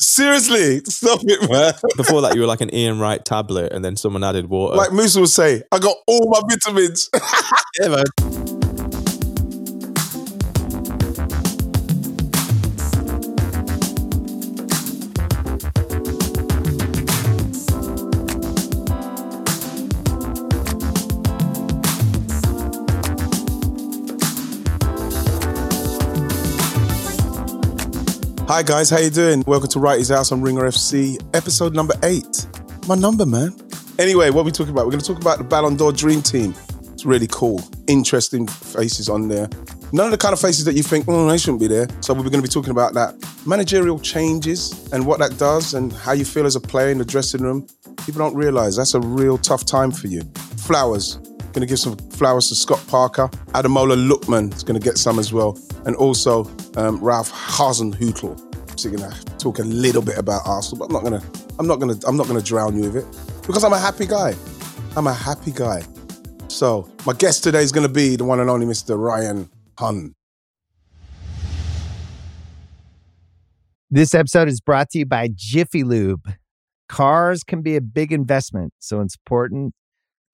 Seriously, stop it, man. Before that, you were like an Ian Wright tablet, and then someone added water. Like Musa would say, I got all my vitamins. yeah, man. Hi guys, how you doing? Welcome to Wrighty's House on Ringer FC, episode number eight. My number, man. Anyway, what are we talking about? We're going to talk about the Ballon d'Or Dream Team. It's really cool, interesting faces on there. None of the kind of faces that you think, oh, they shouldn't be there. So we're going to be talking about that. Managerial changes and what that does and how you feel as a player in the dressing room. People don't realize that's a real tough time for you. Flowers. Going to give some flowers to Scott Parker. Ademola Lookman is going to get some as well. And also um, Ralph Hasenhüttl. So going to talk a little bit about Arsenal, but I'm not going to. I'm not going to. I'm not going to drown you with it because I'm a happy guy. I'm a happy guy. So my guest today is going to be the one and only Mr. Ryan Hunn. This episode is brought to you by Jiffy Lube. Cars can be a big investment, so it's important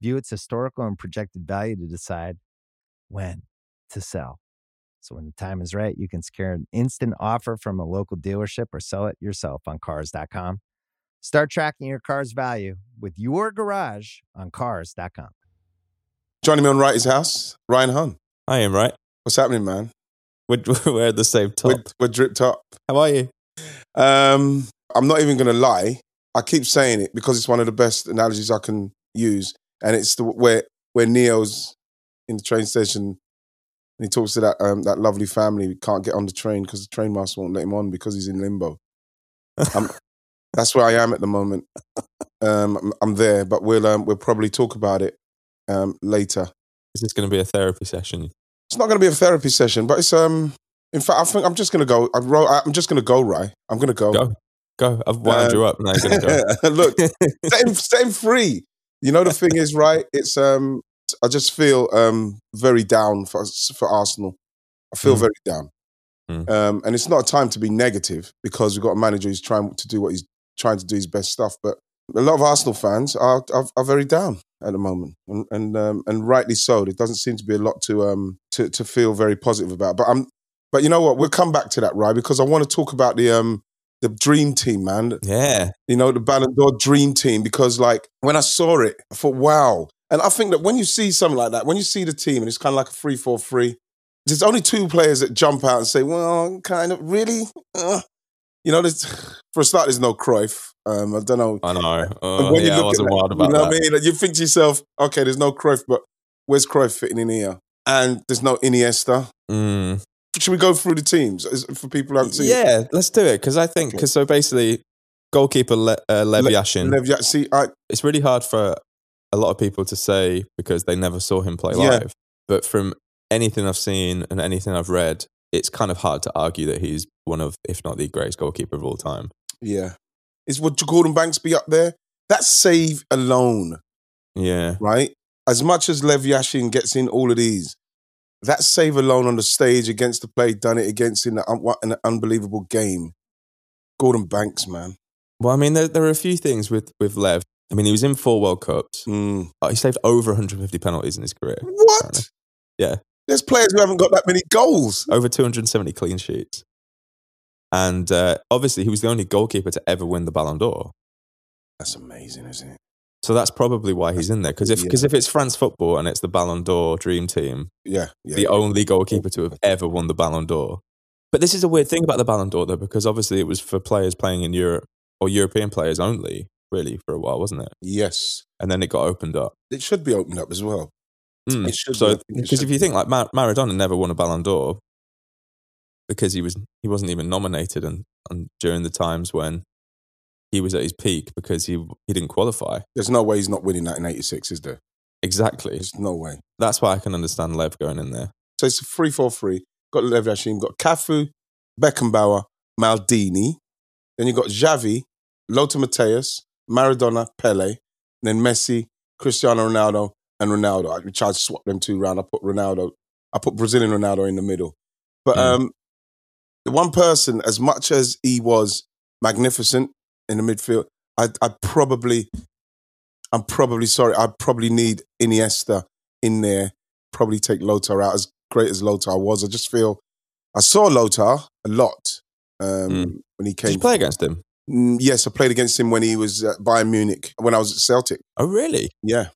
view its historical and projected value to decide when to sell. So when the time is right, you can secure an instant offer from a local dealership or sell it yourself on cars.com. Start tracking your car's value with your garage on cars.com. Joining me on Wrighty's House, Ryan Hunn. I am right. What's happening, man? We're, we're at the same top. We're, we're dripped up. How are you? Um, I'm not even going to lie. I keep saying it because it's one of the best analogies I can use, and it's the where where Neo's in the train station and he talks to that um, that lovely family who can't get on the train because the train master won't let him on because he's in limbo. that's where I am at the moment. Um, I'm, I'm, there, but we'll um, we'll probably talk about it um, later. Is this going to be a therapy session? It's not going to be a therapy session, but it's um. In fact, I think I'm just going to go. I wrote, I'm just going to go. Right, I'm going to go. Go, go. I've wound you up. Now you're going to go. Look, set him, set him free. You know the thing is, right? It's um I just feel um, very down for for Arsenal. I feel mm. very down, mm. um, and it's not a time to be negative because we've got a manager who's trying to do what he's trying to do his best stuff. But a lot of Arsenal fans are are, are very down at the moment, and and, um, and rightly so. There doesn't seem to be a lot to um to to feel very positive about. But I'm but you know what? We'll come back to that, right? Because I want to talk about the um the dream team, man. Yeah. You know, the Ballon d'Or dream team. Because like when I saw it, I thought, wow, and I think that when you see something like that, when you see the team and it's kind of like a free for free, there's only two players that jump out and say, well, kind of, really? Uh. You know, there's, for a start, there's no Cruyff. Um, I don't know. I know. Uh, when you yeah, I wasn't wild about You know that. what I mean? You think to yourself, okay, there's no Cruyff, but where's Cruyff fitting in here? And there's no Iniesta. Mm. Should we go through the teams for people who haven't seen Yeah, let's do it. Because I think, because so basically, goalkeeper Le, uh, Lev Yashin. Lev Yashin. See, I, it's really hard for a lot of people to say because they never saw him play live. But from anything I've seen and anything I've read, it's kind of hard to argue that he's one of, if not the greatest goalkeeper of all time. Yeah. Is would Gordon Banks be up there? That save alone. Yeah. Right? As much as Lev Yashin gets in all of these, that save alone on the stage against the play, done it against in, in an unbelievable game. Gordon Banks, man. Well, I mean, there, there are a few things with, with Lev. I mean, he was in four World Cups. Mm. Oh, he saved over 150 penalties in his career. What? Apparently. Yeah. There's players who haven't got that many goals. Over 270 clean sheets. And uh, obviously, he was the only goalkeeper to ever win the Ballon d'Or. That's amazing, isn't it? So that's probably why he's in there. Because if, Yeah. cause if it's France football and it's the Ballon d'Or dream team, Yeah, yeah. the only goalkeeper to have ever won the Ballon d'Or. But this is a weird thing about the Ballon d'Or, though, because obviously it was for players playing in Europe or European players only, really, for a while, wasn't it? yes, And then it got opened up. it should be opened up as well. Mm. It should So, because if you think like Mar- Maradona never won a Ballon d'Or because he was he wasn't even nominated and, and during the times when he was at his peak because he he didn't qualify. There's no way he's not winning that in '86, is there? Exactly. There's no way. That's why I can understand Lev going in there. So it's a three four three. Got Lev Yashin, got Cafu, Beckenbauer, Maldini. Then you got Xavi, Lothar Matthäus, Maradona, Pele, then Messi, Cristiano Ronaldo, and Ronaldo. I tried to swap them two around. I put Ronaldo, I put Brazilian Ronaldo in the middle. But Mm. um, the one person, as much as he was magnificent in the midfield, I I probably, I'm probably sorry. I probably need Iniesta in there. Probably take Lothar out. As great as Lothar was, I just feel I saw Lothar a lot um, Mm. when he Did came. you play against him? Mm, yes, I played against him when he was at Bayern Munich when I was at Celtic. Oh, really? Yeah,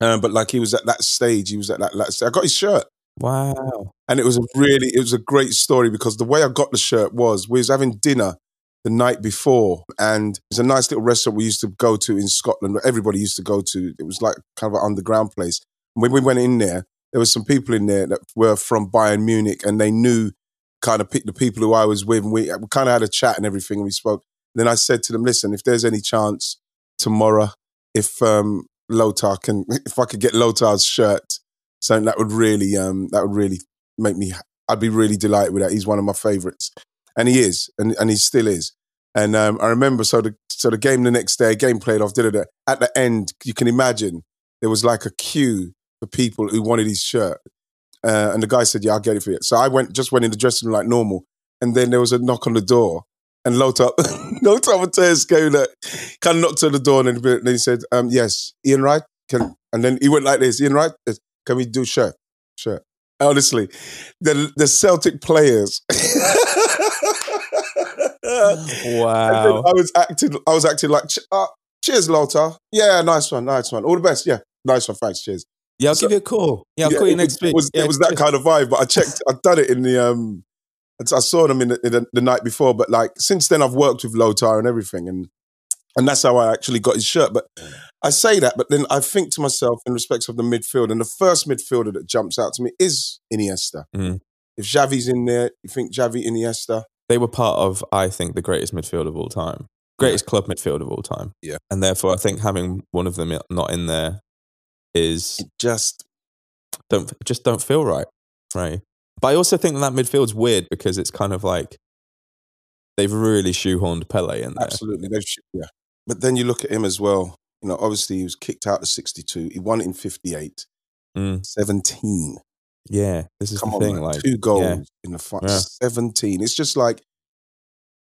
um, but like he was at that stage, he was at that. that I got his shirt, Wow. and it was a really, it was a great story because the way I got the shirt was we was having dinner the night before, and it's a nice little restaurant we used to go to in Scotland. Everybody used to go to. It was like kind of an underground place. When we went in there, there was some people in there that were from Bayern Munich, and they knew kind of the people who I was with. And we, we kind of had a chat and everything, and we spoke. Then I said to them, "Listen, if there's any chance tomorrow, if um, Lothar can, if I could get Lothar's shirt, so that would really, um, that would really make me. I'd be really delighted with that. He's one of my favourites, and he is, and and he still is. And um, I remember, so the so the game the next day, game played off. Did it at the end? You can imagine there was like a queue for people who wanted his shirt. Uh, and the guy said, "Yeah, I'll get it for you." So I went, just went in the dressing room like normal, and then there was a knock on the door, and Lothar, Lothar Matthäus came, like, kind of knocked on the door, and then he said, um, "Yes, Ian Wright can," and then he went like this, "Ian Wright, can we do shirt, shirt?" Honestly, the the Celtic players. Wow. I was acting. I was acting like, uh, "Cheers, Lothar. Yeah, nice one, nice one. All the best. Yeah, nice one. Thanks. Cheers." Yeah, I'll So- give you a call. Yeah, I'll Yeah, call you it next week. It was, yeah, it was that kind of vibe. But I checked. I'd done it in the. um I saw them in the, in the, the night before, but like since then, I've worked with Lothar and everything, and and that's how I actually got his shirt. But I say that, but then I think to myself in respect of the midfield, and the first midfielder that jumps out to me is Iniesta. Mm. If Xavi's in there, you think Xavi, Iniesta? They were part of, I think, the greatest midfield of all time, greatest club midfield of all time. Yeah. and therefore, I think having one of them not in there is It just don't just don't feel right, right? But I also think that, that midfield's weird because it's kind of like they've really shoehorned Pele in there. Absolutely. They've yeah. But then you look at him as well. You know, obviously he was kicked out of 62. He won it in 58. Mm. 17. Yeah, this is Come the on, thing. man. Like, two goals yeah. in the fight. Yeah. 17. It's just like,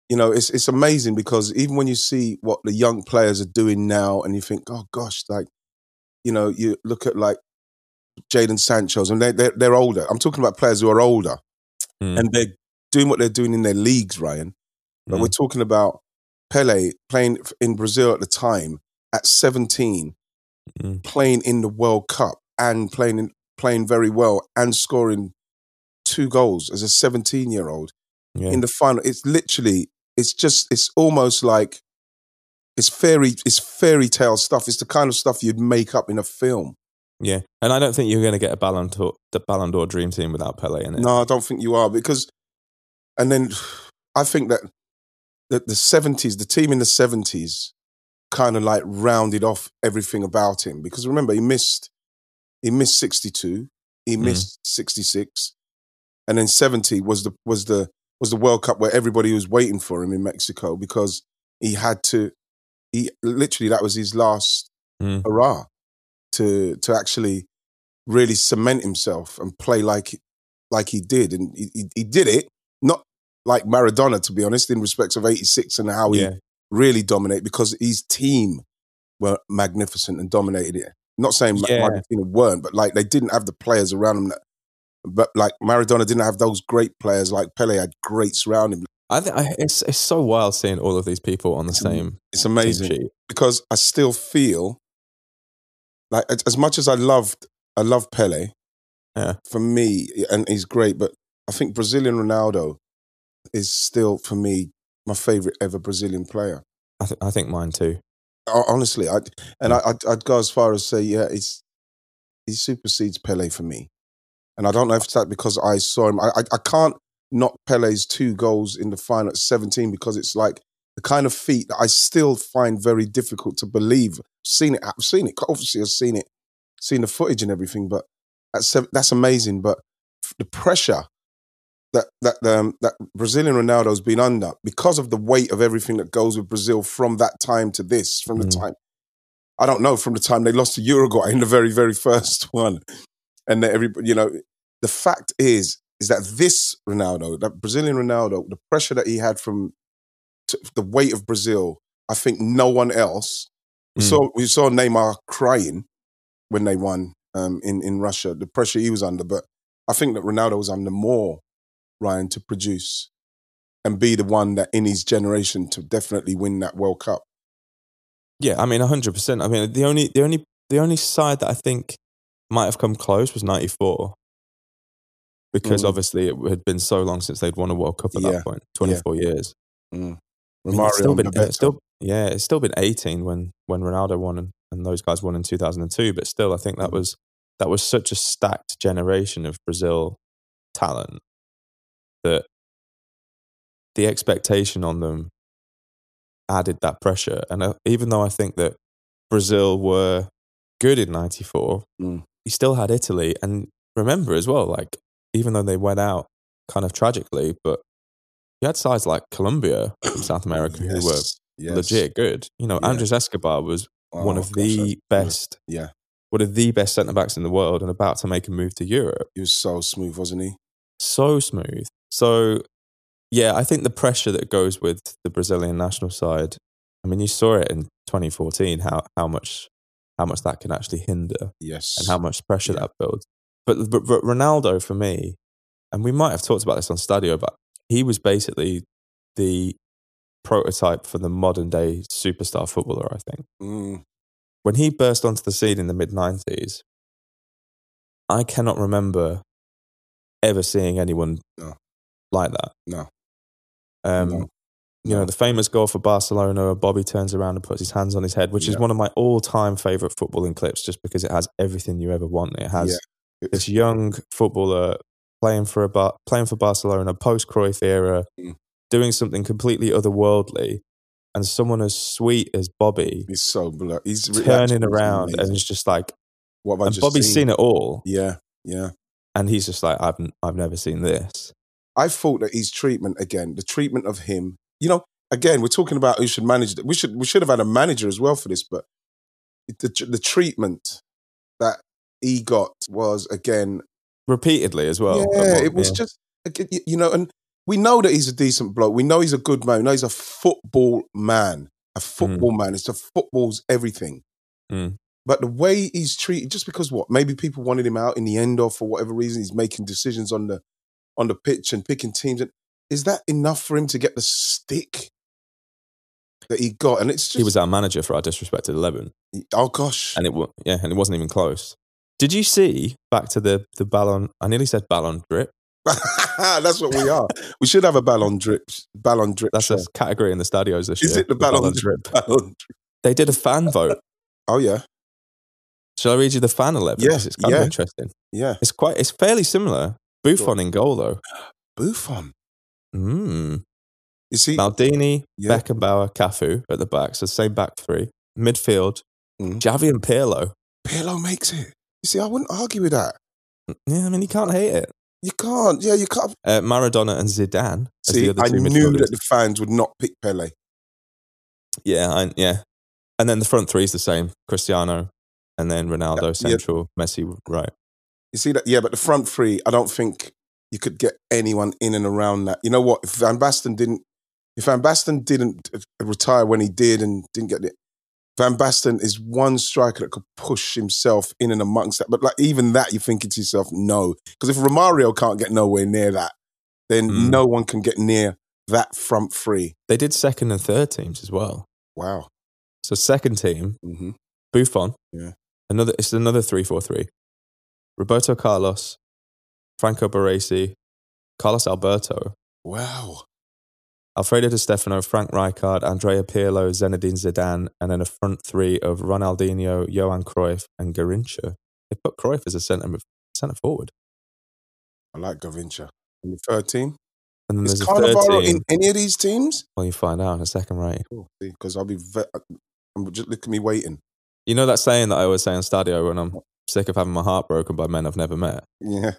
you know, it's it's amazing because even when you see what the young players are doing now and you think, oh gosh, like, you know, you look at like Jaden Sancho's and they, they're, they're older. I'm talking about players who are older Mm. and they're doing what they're doing in their leagues, Ryan. But Mm. we're talking about Pele playing in Brazil at the time at 17, Mm. playing in the World Cup and playing in, playing very well and scoring two goals as a 17 year old yeah. in the final. It's literally, it's just, it's almost like it's fairy, it's fairy tale stuff. It's the kind of stuff you'd make up in a film. yeah, and I don't think you're going to get a Ballon d'Or, the Ballon d'Or dream team without Pele in it. No, I don't think you are because, and then I think that the, the 70s, the team in the 70s kind of like rounded off everything about him because remember, he missed, he missed 62, he Mm. missed 66, and then 70 was the, was the, was the World Cup where everybody was waiting for him in Mexico because he had to, he literally, that was his last Mm. hurrah to, to actually really cement himself and play like like he did, and he, he, he did it not like Maradona, to be honest, in respects of '86 and how he Yeah, really dominate because his team were magnificent and dominated it. Not saying Yeah. Argentina weren't, but like they didn't have the players around them that But like Maradona didn't have those great players. Like Pele had great surrounding. I think I, it's it's so wild seeing all of these people on the same. It's amazing because I still feel like as- as much as I loved, I love Pele. Yeah. For me, and he's great, but I think Brazilian Ronaldo is still for me my favorite ever Brazilian player. I, th- I think mine too. Honestly, I and I, I'd, I'd go as far as say, yeah, he's he supersedes Pele for me. And I don't know if it's that because I saw him. I, I, I can't knock Pele's two goals in the final at 17 because it's like the kind of feat that I still find very difficult to believe. Seen it, I've seen it. Obviously, I've seen it, seen the footage and everything. But that's that's amazing. But the pressure that that um, that Brazilian Ronaldo's been under because of the weight of everything that goes with Brazil from that time to this, from the Mm. time I don't know, from the time they lost to Uruguay in the very very first one, and that everybody, you know, the fact is is that this Ronaldo, that Brazilian Ronaldo, the pressure that he had from t- the weight of Brazil, I think no one else. We Mm. saw we saw Neymar crying when they won um, in in Russia. The pressure he was under, but I think that Ronaldo was under more Ryan to produce and be the one that in his generation to definitely win that World Cup. Yeah, I mean, hundred percent. I mean, the only the only the only side that I think might have come close was ninety four, because Mm. obviously it had been so long since they'd won a World Cup at Yeah, that point, twenty four years. Mm. I mean, it's still been, it's still, yeah, it's still been eighteen when when Ronaldo won and, and those guys won in two thousand and two. But still, I think that Mm. was that was such a stacked generation of Brazil talent that the expectation on them added that pressure. And uh, even though I think that Brazil were good in '94, Mm. you still had Italy. And remember as well, like even though they went out kind of tragically, but you had sides like Colombia from South America who were Yes, yes. legit good. You know, Yeah. Andres Escobar was one Oh, of gosh, the best, Yeah, one of the best centre backs in the world, and about to make a move to Europe. he was so smooth, wasn't he? So smooth. So, yeah, I think the pressure that goes with the Brazilian national side. I mean, you saw it in 2014 how how much how much that can actually hinder Yes. and how much pressure Yeah. that builds. But, but, but Ronaldo, for me, and we might have talked about this on Stadio, but he was basically the prototype for the modern day superstar footballer, I think. Mm, When he burst onto the scene in the mid 90s, I cannot remember ever seeing anyone No. Like that. No. Um, No. You know, the famous goal for Barcelona, Bobby turns around and puts his hands on his head, which is one of my all time favorite footballing clips just because it has everything you ever want. It has Yeah. this young footballer playing for a Bar- playing for Barcelona post Cruyff era, Mm. doing something completely otherworldly, and someone as sweet as Bobby He's so blur. He's turning around and amazing. it's just like, what have I and Bobby's seen? seen it all, Yeah, yeah. and he's just like, I've I've never seen this. I thought that his treatment again, the treatment of him. You know, again, we're talking about who should manage. We should we should have had a manager as well for this, but the the treatment that he got was again Repeatedly as well. yeah, it was yeah. just you know, and we know that he's a decent bloke. We know he's a good man. We know he's a football man. A football man. It's the football's everything. Mm. But the way he's treated, just because what maybe people wanted him out in the end, or for whatever reason, he's making decisions on the on the pitch and picking teams. And is that enough for him to get the stick that he got? And it's just he was our manager for our disrespected eleven. Oh gosh, and it wa- yeah, and it wasn't even close. Did you see back to the the ballon? I nearly said ballon drip. that's what we are. We should have a ballon drip, ballon drip. That's show. a category in the stadios this Is year. Is it the ballon drip? Ballon drip. They did a fan vote. Oh yeah, Shall I read you the fan eleven? Yeah, 'Cause it's kind yeah. of interesting. yeah. It's quite. It's fairly similar. Buffon in goal though. Buffon. Mm. You see, Maldini, Yeah. Beckenbauer, Cafu at the back. So same back three. Midfield, Mhm. Xavi and Pirlo. Pirlo makes it. You see, I wouldn't argue with that. Yeah, I mean you can't hate it. You can't. Yeah, you can't. Uh, Maradona and Zidane. as See, the other I knew midfielders. that the fans would not pick Pele. Yeah, I, yeah. And then the front three is the same: Cristiano, and then Ronaldo Yeah. central, Messi right. You see that? Yeah, but the front three, I don't think you could get anyone in and around that. You know what? If Van Basten didn't, if Van Basten didn't retire when he did and didn't get it, Van Basten is one striker that could push himself in and amongst that. But like even that, you're thinking to yourself, no. Because if Romario can't get nowhere near that, then Mm. no one can get near that front three. They did second and third teams as well. Wow. So second team, hmm Buffon. Yeah. Another it's another three four three. Roberto Carlos, Franco Baresi, Carlos Alberto, Wow. Alfredo Di Stefano, Frank Rijkaard, Andrea Pirlo, Zinedine Zidane, and then a front three of Ronaldinho, Johan Cruyff, and Garrincha. They put Cruyff as a centre centre forward. I like Garrincha. And the third team. And then Is there's a third team. in any of these teams? well, you find out in a second, right? Because I'll be. Ve- I'm just look at me waiting. You know that saying that I always say on Stadio when I'm sick of having my heart broken by men I've never met? Yeah.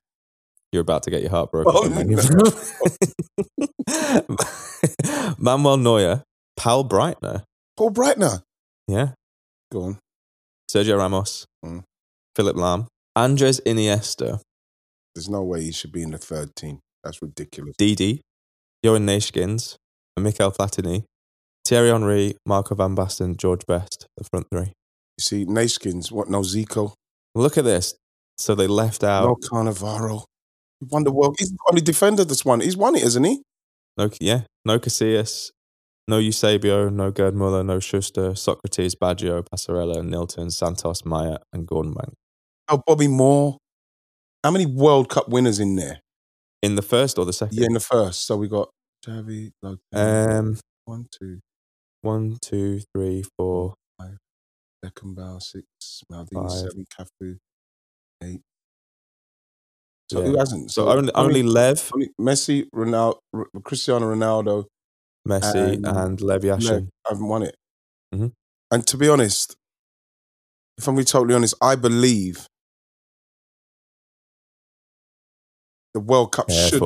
You're about to get your heart broken. Oh, by Manuel Neuer, Paul Breitner, Paul Breitner. yeah, Go on. Sergio Ramos, Mm. Philipp Lahm, Andres Iniesta, There's no way he should be in the third team. That's ridiculous. Didi, Neeskens, and Michel Platini, Thierry Henry, Marco van Basten, George Best, the front three. You see, Nashkins, what? No Zico, Look at this. So they left out no Cannavaro. He won the world. He's the only defender that's won. He's won it, isn't he? no, yeah, no Casillas, no Eusebio, no Gerd Muller, no Schuster, Socrates, Baggio, Passarella, Nilton, Santos, Maya, and Gordon Bank. Oh, Bobby Moore. How many World Cup winners in there? In the first or the second? Yeah, in the first. So we got Xavi, Lopez, Um, one, two, one, two, three, four. Beckenbauer, six, Maldini, Five. seven, Cafu, eight. So Yeah. who hasn't? So only, only Lev, only Messi, Ronaldo, Cristiano Ronaldo, Messi, and and Lev Yashin. haven't won it. Mhm. And to be honest, if I'm being totally honest, I believe the World Cup should.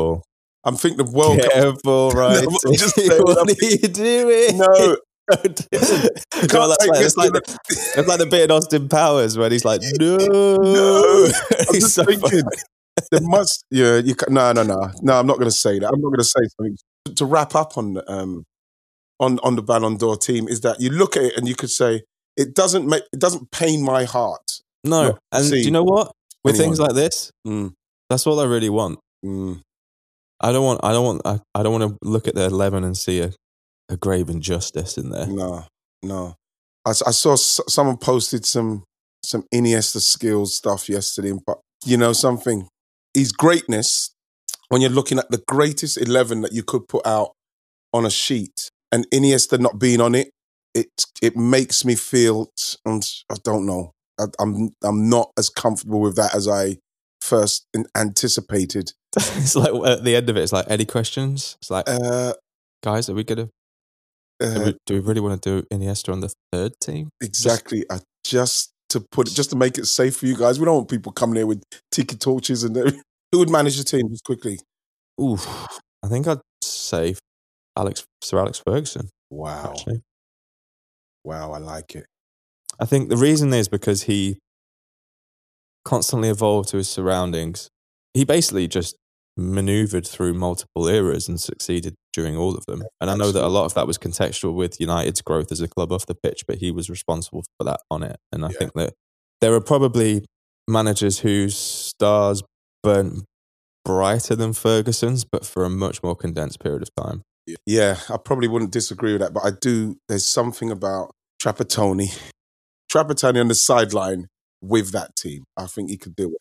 I'm thinking the World Cup. Careful, right? No, I'm just saying, what are you doing? No, No, that's like, it's, like the, it's like the bit in Austin Powers when he's like, no. No. I'm just so thinking. There must, yeah, you can, no, no, no, no. I'm not going to say that. I'm not going to say something to wrap up on um on on the Ballon d'Or team. Is that you look at it and you could say it doesn't make it doesn't pain my heart. No. And do you know what? With anyone. things like this, Mm, that's all I really want. mm. I don't want. I don't want. I, I don't want to look at the eleven and see a, a grave injustice in there. No, no. I saw s- someone posted some some Iniesta skills stuff yesterday, but you know something. His greatness, when you're looking at the greatest eleven that you could put out on a sheet, and Iniesta not being on it, it it makes me feel. um, I don't know. I, I'm I'm not as comfortable with that as I first anticipated. it's like at the end of it, it's like any questions. It's like, Uh, guys, are we gonna? Do uh, we, do we really want to do Iniesta on the third team? Exactly. I just to put it, just to make it safe for you guys. We don't want people coming here with tiki torches and who would manage the team just quickly. Ooh, I think I'd say Alex Sir Alex Ferguson. Wow, Actually, wow, I like it. I think the reason is because he constantly evolved to his surroundings. He basically just maneuvered through multiple eras and succeeded during all of them. And I know that a lot of that was contextual with United's growth as a club off the pitch, but he was responsible for that on it. And I Yeah. think that there are probably managers whose stars burnt brighter than Ferguson's, but for a much more condensed period of time. Yeah, I probably wouldn't disagree with that, but I do. There's something about Trapattoni, Trapattoni on the sideline with that team. I think he could do it.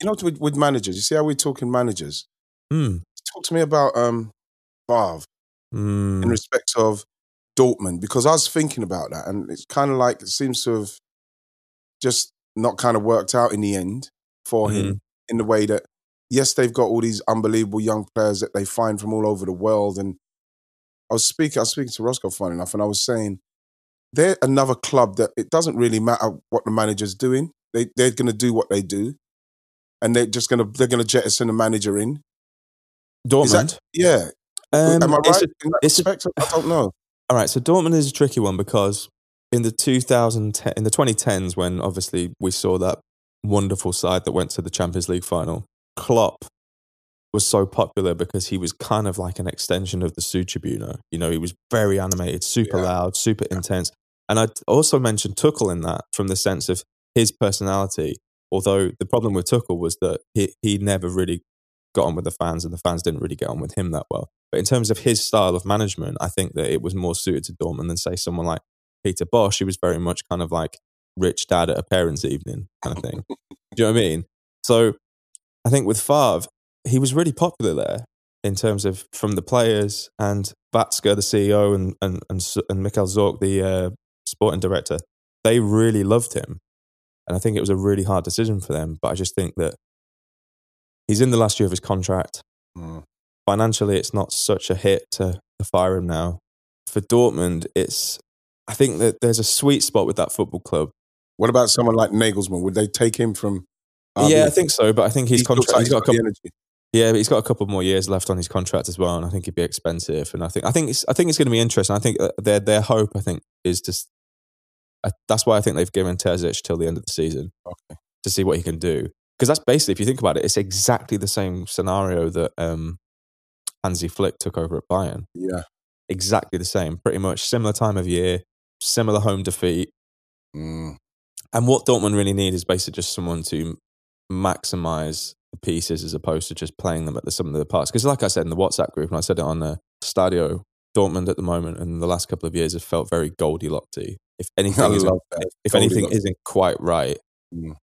You know, with, with managers, you see how we're talking managers. Hmm. Talk to me about um. Hmm. in respect of Dortmund because I was thinking about that and it's kind of like it seems to have just not kind of worked out in the end for him in the way that yes they've got all these unbelievable young players that they find from all over the world and I was speaking. I was speaking to Roscoe, funny enough, and I was saying they're another club that it doesn't really matter what the manager's doing. They they're going to do what they do, and they're just going to they're to jettison the manager in. Dortmund. That- yeah, Um, am I right a- in that it's a-? I don't know. All right, so Dortmund is a tricky one because in the 2010 in the 2010s when obviously we saw that wonderful side that went to the Champions League final, Klopp was so popular because he was kind of like an extension of the Südtribüne. You know, he was very animated, super Yeah. loud, super intense. And I also mentioned Tuchel in that from the sense of his personality. Although the problem with Tuchel was that he, he never really got on with the fans and the fans didn't really get on with him that well. But in terms of his style of management, I think that it was more suited to Dortmund than say someone like Peter Bosz, who was very much kind of like rich dad at a parents' evening kind of thing. Do you know what I mean? So I think with Favre, he was really popular there in terms of from the players and Watzke, the CEO, and and and, and Michael Zorc, the uh, sporting director. They really loved him, and I think it was a really hard decision for them. But I just think that he's in the last year of his contract Mm. financially it's not such a hit to, to fire him now. For Dortmund, it's I think that there's a sweet spot with that football club. What about someone like Nagelsmann? Would they take him from? RB? yeah, I think so, but I think his He contract he's got a the couple, energy. yeah, but he's got a couple more years left on his contract as well, and I think he'd be expensive. And I think I think it's I think it's going to be interesting. I think their their hope I think is just uh, that's why I think they've given Terzic till the end of the season Okay. to see what he can do. Because that's basically, if you think about it, it's exactly the same scenario that um, Hansi Flick took over at Bayern. Yeah. exactly the same, pretty much similar time of year, similar home defeat. Mm. And what Dortmund really need is basically just someone to maximize the pieces as opposed to just playing them at the sum of the parts. Because, like I said in the WhatsApp group, and I said it on the Stadio, Dortmund at the moment and the last couple of years have felt very Goldilocks-y. If anything, I love that. if anything isn't quite right, Mm.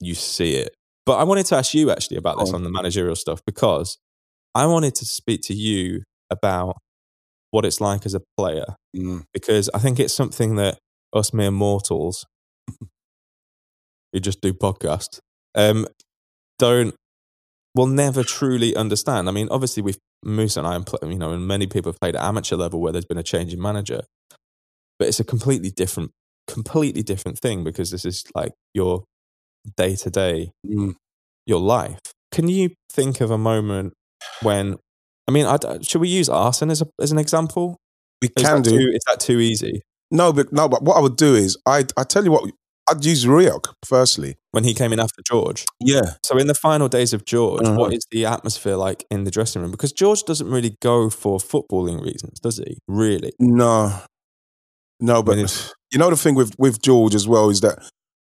you see it. But I wanted to ask you actually about this Go on the managerial stuff because I wanted to speak to you about what it's like as a player Mm. because I think it's something that us mere mortals who just do podcasts um, don't will never truly understand. I mean, obviously, we've Moose and I, and you know, and many people have played at amateur level where there's been a change in manager, but it's a completely different, completely different thing because this is like your day to day, your life. Can you think of a moment when? I mean, I, should we use Arsène as a, as an example? We Is can do. Too, is that too easy? No, but no, but what I would do is I I tell you what I'd use Rioch firstly. when he came in after George. Yeah. So in the final days of George, Uh-huh. what is the atmosphere like in the dressing room? Because George doesn't really go for footballing reasons, does he? Really? No. No, but you know the thing with with George as well is that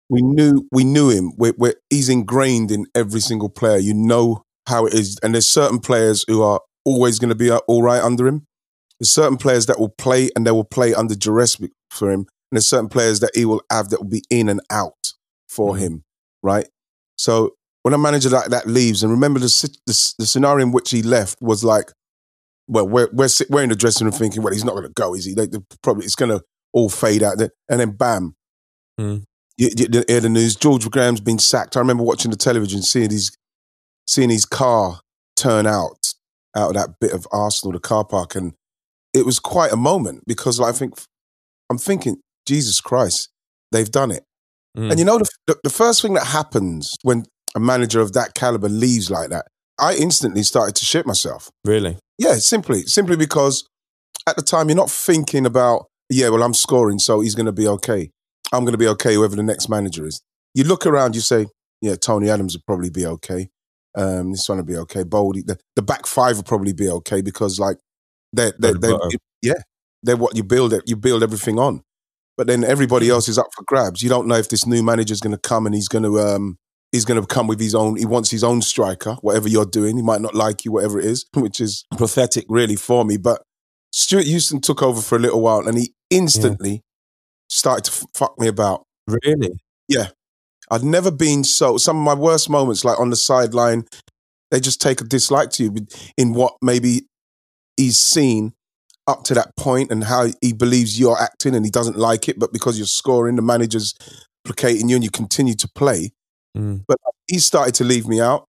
we knew we knew him. We're, we're, he's ingrained in every single player. You know how it is, and there's certain players who are always going to be uh, all right under him. There's certain players that will play and they will play under duress for him, and there's certain players that he will have that will be in and out for Mhm. him, right? So when a manager like that leaves, and remember the, the the scenario in which he left was like, well, we're we're, we're in the dressing room thinking, well, he's not going to go, is he? They probably it's going to all fade out, and then bam, Mm. you, you, hear the news. George Graham's been sacked. I remember watching the television, seeing his seeing his car turn out out of that bit of Arsenal, the car park, and it was quite a moment because I think I'm thinking, Jesus Christ, they've done it. Mm. And you know, the, the, the first thing that happens when a manager of that caliber leaves like that, I instantly started to shit myself. really? Yeah, simply, simply because at the time you're not thinking about, yeah, well, I'm scoring, so he's going to be okay. I'm going to be okay, whoever the next manager is. You look around, you say, yeah, Tony Adams will probably be okay. Um, this one will be okay. Boldy, the, the back five will probably be okay because, like, they, they, they, yeah, they're what you build. it- You build everything on. But then everybody else is up for grabs. You don't know if this new manager is going to come and he's going to um, he's going to come with his own. He wants his own striker. Whatever you're doing, he might not like you. Whatever it is, which is pathetic, really, for me. But Stewart Houston took over for a little while, and he instantly started to f- fuck me about. Really? Yeah. I'd never been so. Some of my worst moments, like on the sideline, they just take a dislike to you in what maybe he's seen up to that point and how he believes you're acting and he doesn't like it, but because you're scoring, the manager's placating you and you continue to play. Mm. But he started to leave me out.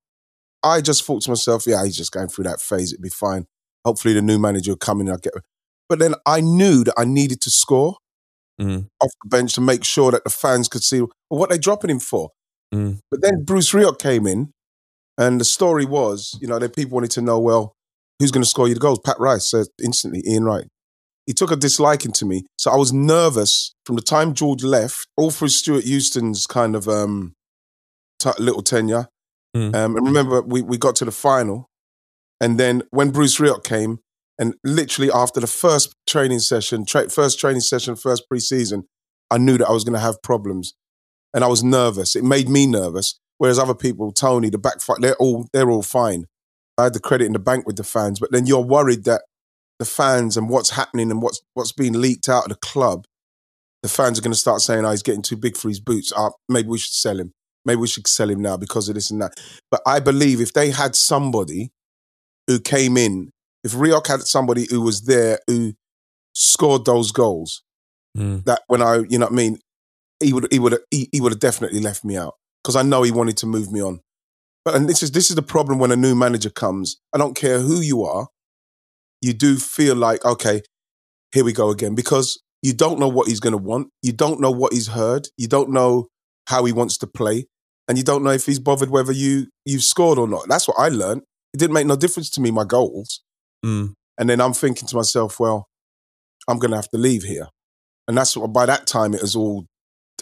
I just thought to myself, yeah, he's just going through that phase. It'd be fine. Hopefully, the new manager will come in. and I'll get. But then I knew that I needed to score Mm. off the bench to make sure that the fans could see well, what they're dropping him for. Mm. But then Bruce Rioch came in, and the story was, you know, that people wanted to know, well, who's going to score you the goals? Pat Rice said instantly, Ian Wright. He took a disliking to me, so I was nervous from the time George left, all through Stewart Houston's kind of um, t- little tenure. Mm. Um, and remember, we, we got to the final, and then when Bruce Rioch came, and literally after the first training session, tra- first training session, first preseason, I knew that I was going to have problems, and I was nervous. It made me nervous. Whereas other people, Tony, the back they're all they're all fine. I had the credit in the bank with the fans, but then you're worried that the fans and what's happening and what's what's being leaked out of the club, the fans are going to start saying, "Oh, he's getting too big for his boots. Uh, maybe we should sell him. Maybe we should sell him now because of this and that." But I believe if they had somebody who came in, if Rioch had somebody who was there who scored those goals, Mm. that when I, you know what I mean, he would he would he, he would have definitely left me out because I know he wanted to move me on. But and this is this is the problem when a new manager comes. I don't care who you are, you do feel like okay, here we go again because you don't know what he's going to want. You don't know what he's heard. You don't know how he wants to play, and you don't know if he's bothered whether you you've scored or not. That's what I learned. It didn't make no difference to me my goals. Mm. And then I'm thinking to myself, well, I'm going to have to leave here. And that's what, by that time, it was all,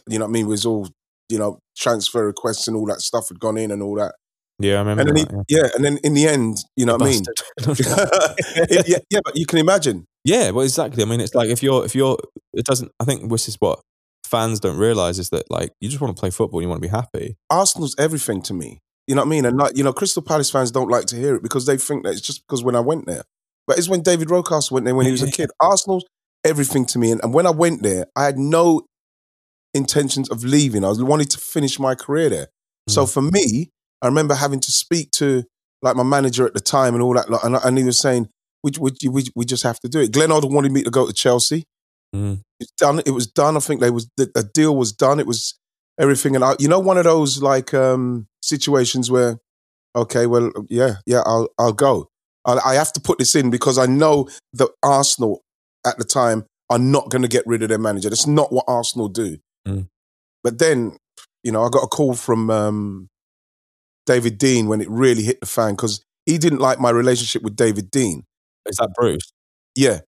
you know what I mean? It was all, you know, transfer requests and all that stuff had gone in and all that. Yeah, I remember. And then, he, that, yeah. and then in the end, you know what I mean? Yeah, yeah, but you can imagine. yeah, well, exactly. I mean, it's like if you're, if you're, it doesn't. I think this is what fans don't realize is that like you just want to play football, you want to be happy. Arsenal's everything to me. You know what I mean? And like, you know, Crystal Palace fans don't like to hear it because they think that it's just because when I went there. But it's when David Rocastle went there when he was a kid. Arsenal's everything to me. And, and when I went there, I had no intentions of leaving. I was wanted to finish my career there. So Mm. for me, I remember having to speak to like my manager at the time and all that. like, And, and he was saying, we, we, we, we just have to do it. Glenn Oldham wanted me to go to Chelsea. Mm. It's done. It was done. I think they was the, the deal was done. It was everything. And I, you know, one of those like um situations where, okay, well, yeah, yeah, I'll I'll go. I, I have to put this in because I know that Arsenal at the time are not going to get rid of their manager. That's not what Arsenal do. Mm. But then, you know, I got a call from um, David Dein when it really hit the fan because he didn't like my relationship with David Dein. Is that Bruce? Yeah.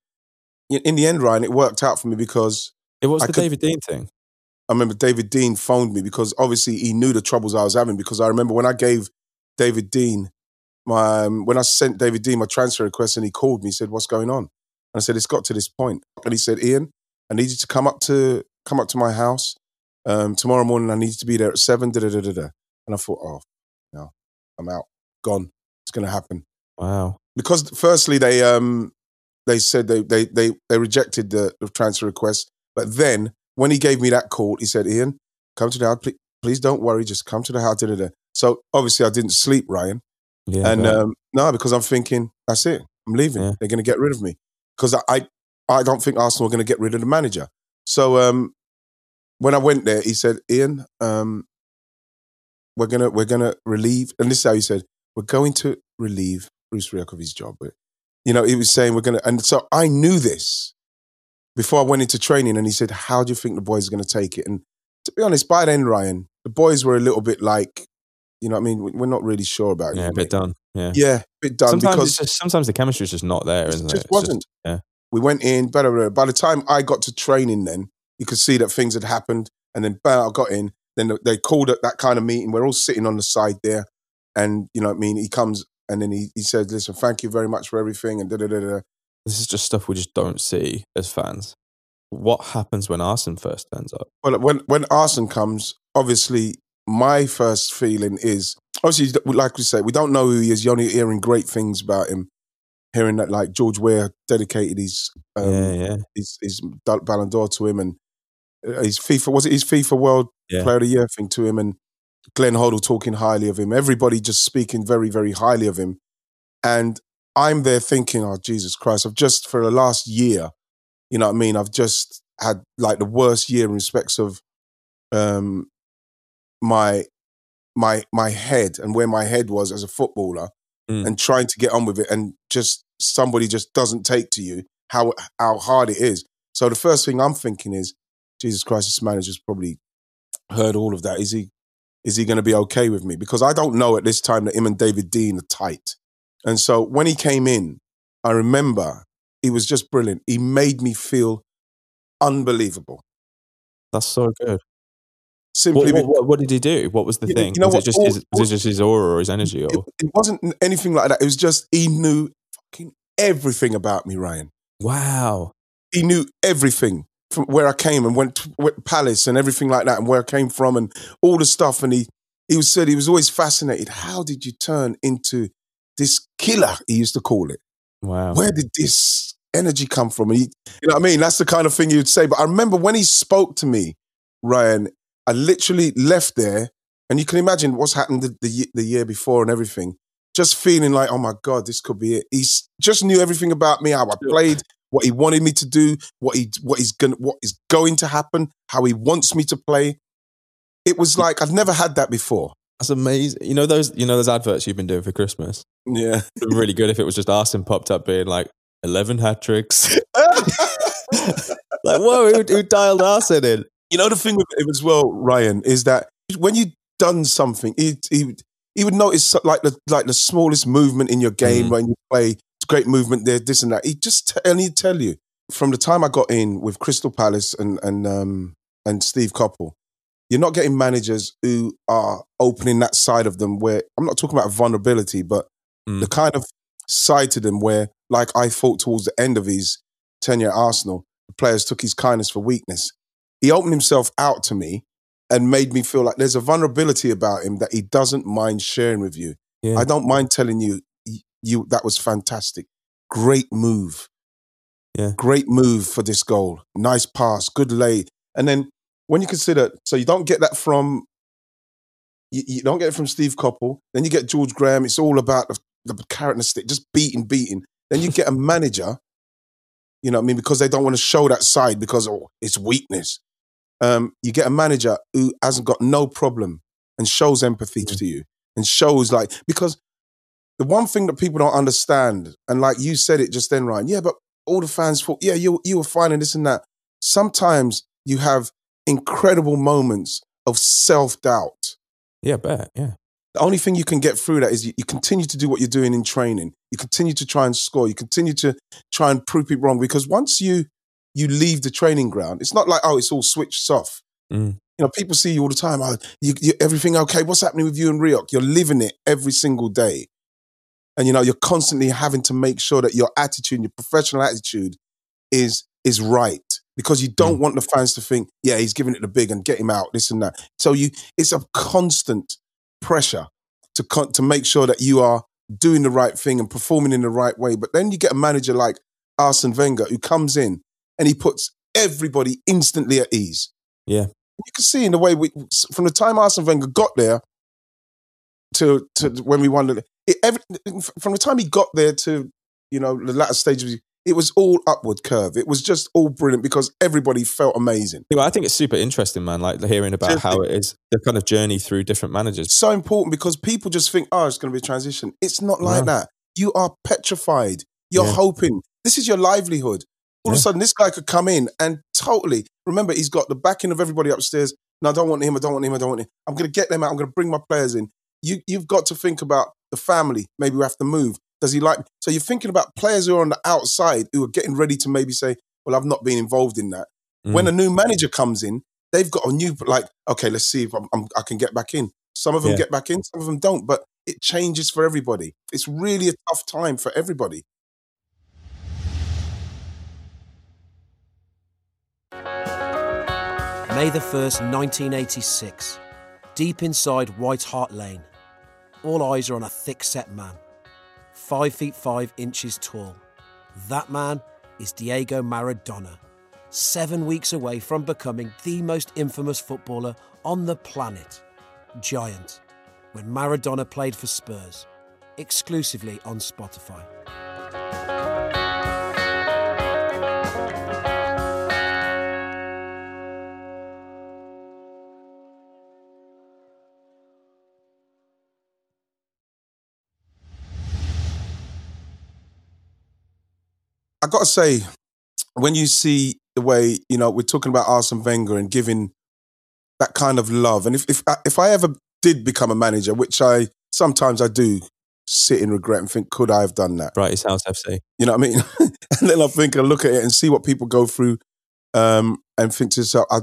In in the end, Ryan, it worked out for me because It was I the could- David Dein thing. I remember David Dein phoned me because obviously he knew the troubles I was having. Because I remember when I gave David Dein my um, when I sent David Dein my transfer request and he called me, he said, "What's going on?" And I said, "It's got to this point." And he said, "Ian, I need you to come up to come up to my house um, tomorrow morning. I need you to be there at seven. Da da da da da." And I thought, "Oh, no, I'm out, gone. It's going to happen." Wow. because firstly they um they said they they they, they rejected the, the transfer request but then when he gave me that call he said ian come to the house please, please don't worry just come to the house da, da, da. so obviously i didn't sleep ryan Yeah. and um no because i'm thinking that's it i'm leaving Yeah. they're going to get rid of me because I, I i don't think arsenal are going to get rid of the manager so um when i went there he said ian um we're gonna we're gonna relieve and this is how he said we're going to relieve Bruce Rioch of his job. But, you know, he was saying we're gonna and so I knew this before I went into training and he said, How do you think the boys are gonna take it? And to be honest, by then, Ryan, the boys were a little bit like, you know what I mean, we're not really sure about yeah, it. a bit done. Yeah. Yeah, a bit done sometimes because just sometimes the chemistry is just not there, isn't just it? Wasn't. yeah. we went in, blah, blah, blah. by the time I got to training then, you could see that things had happened. And then bam, I got in. Then they called at that kind of meeting. We're all sitting on the side there. And, you know what I mean? He comes and then he, he said, listen, thank you very much for everything. And da da da da. This is just stuff we just don't see as fans. What happens when Arsenal first turns up? Well, when, when Arsène comes, obviously, my first feeling is obviously, like we say, we don't know who he is. You're only hearing great things about him. Hearing that, like, George Weah dedicated his, um, yeah, yeah, his, his Ballon d'Or to him and uh, his FIFA, was it his FIFA World yeah. Player of the Year thing to him and Glenn Hoddle talking highly of him. Everybody just speaking very, very highly of him. And I'm there thinking, oh, Jesus Christ, I've just, for the last year, you know what I mean? I've just had like the worst year in respects of um, my my my head and where my head was as a footballer Mm. and trying to get on with it and just somebody just doesn't take to you how how hard it is. So the first thing I'm thinking is, Jesus Christ, this manager's probably heard all of that. Is he is he going to be okay with me? Because I don't know at this time that him and David Dein are tight. And so when he came in, I remember he was just brilliant. He made me feel unbelievable. That's so good. Simply, what, what, what, did he do? What was the You- thing? you know was, what? it just All- his, was it just his aura or his energy? it, Or it wasn't anything like that. It was just he knew fucking everything about me, Ryan. wow, he knew everything from where I came and went to went to Palace and everything like that and where I came from and all the stuff. And he he was said he was always fascinated. How did you turn into this killer? He used to call it. wow. Where did this energy come from? He, you know what I mean? That's the kind of thing you'd say. But I remember when he spoke to me, Ryan, I literally left there, and you can imagine what's happened the, the, the year before and everything. Just feeling like, oh my God, this could be it. He's just knew everything about me, how I played, what he wanted me to do, what he what he's gonna what is going to happen, how he wants me to play. It was like I've never had that before. That's amazing. You know those you know those adverts you've been doing for Christmas. Yeah. Really good if it was just Arsène popped up being like eleven hat tricks. like whoa, who, who dialed Arsène in? You know the thing with him as well, Ryan, is that when you've done something, he he, he would notice like the like the smallest movement in your game Mm. when you play. It's great movement there, this and that. He just t- and he'd tell you from the time I got in with Crystal Palace and and um and Steve Coppell, you're not getting managers who are opening that side of them where I'm not talking about vulnerability, but Mm. the kind of side to them where, like I thought towards the end of his tenure at Arsenal, the players took his kindness for weakness. He opened himself out to me and made me feel like there's a vulnerability about him that he doesn't mind sharing with you. Yeah. I don't mind telling you, you that was fantastic. Great move. Yeah. Great move for this goal. Nice pass, good lay. And then when you consider, so you don't get that from, you, you don't get it from Steve Coppell. Then you get George Graham. It's all about the, the carrot and the stick, just beating, beating. Then you get a manager, you know what I mean, because they don't want to show that side because oh, it's weakness. Um, you get a manager who hasn't got no problem and shows empathy to you and shows like, because the one thing that people don't understand, and like you said it just then, Ryan, yeah, but all the fans thought, yeah, you, you were fine and this and that. Sometimes you have incredible moments of self doubt. Yeah, bet. Yeah. The only thing you can get through that is you, you continue to do what you're doing in training. You continue to try and score. You continue to try and prove people wrong because once you you leave the training ground, it's not like oh, it's all switched off. Mm. You know, people see you all the time. Oh, you, you, everything okay? What's happening with you and Rioch? You're living it every single day, and you know you're constantly having to make sure that your attitude, your professional attitude, is is right because you don't mm. want the fans to think, yeah, he's giving it the big and get him out, this and that. So you, it's a constant pressure to con- to make sure that you are doing the right thing and performing in the right way. But then you get a manager like Arsène Wenger who comes in and he puts everybody instantly at ease. Yeah. You can see in the way we, from the time Arsène Wenger got there to to when we won the, it, every, from the time he got there to you know the latter stages, it was all upward curve. It was just all brilliant because everybody felt amazing. Yeah, I think it's super interesting, man. Like hearing about Just- how it is the kind of journey through different managers. So important because people just think, oh, it's going to be a transition. It's not like No. that. You are petrified. You're Yeah. hoping. This is your livelihood. All of a sudden, this guy could come in and totally remember he's got the backing of everybody upstairs. No, I don't want him. I don't want him. I don't want him. I'm going to get them out. I'm going to bring my players in. You, you've got to think about the family. Maybe we have to move. Does he like? So you're thinking about players who are on the outside who are getting ready to maybe say, "Well, I've not been involved in that." Mm. When a new manager comes in, they've got a new like, okay, let's see if I'm, I'm, I can get back in. Some of them Yeah. get back in, some of them don't, but it changes for everybody. It's really a tough time for everybody. May the 1st, 1986. Deep inside White Hart Lane. All eyes are on a thick set man. Five feet five inches tall. That man is Diego Maradona. Seven weeks away from becoming the most infamous footballer on the planet. Giant. When Maradona played for Spurs. Exclusively on Spotify. I got to say, when you see the way you know we're talking about Arsène Wenger and giving that kind of love, and if if if I ever did become a manager, which I sometimes I do sit in regret and think, could I have done that? Wrighty's House FC. You know what I mean? and then I think I look at it and see what people go through, um, and think to yourself, I,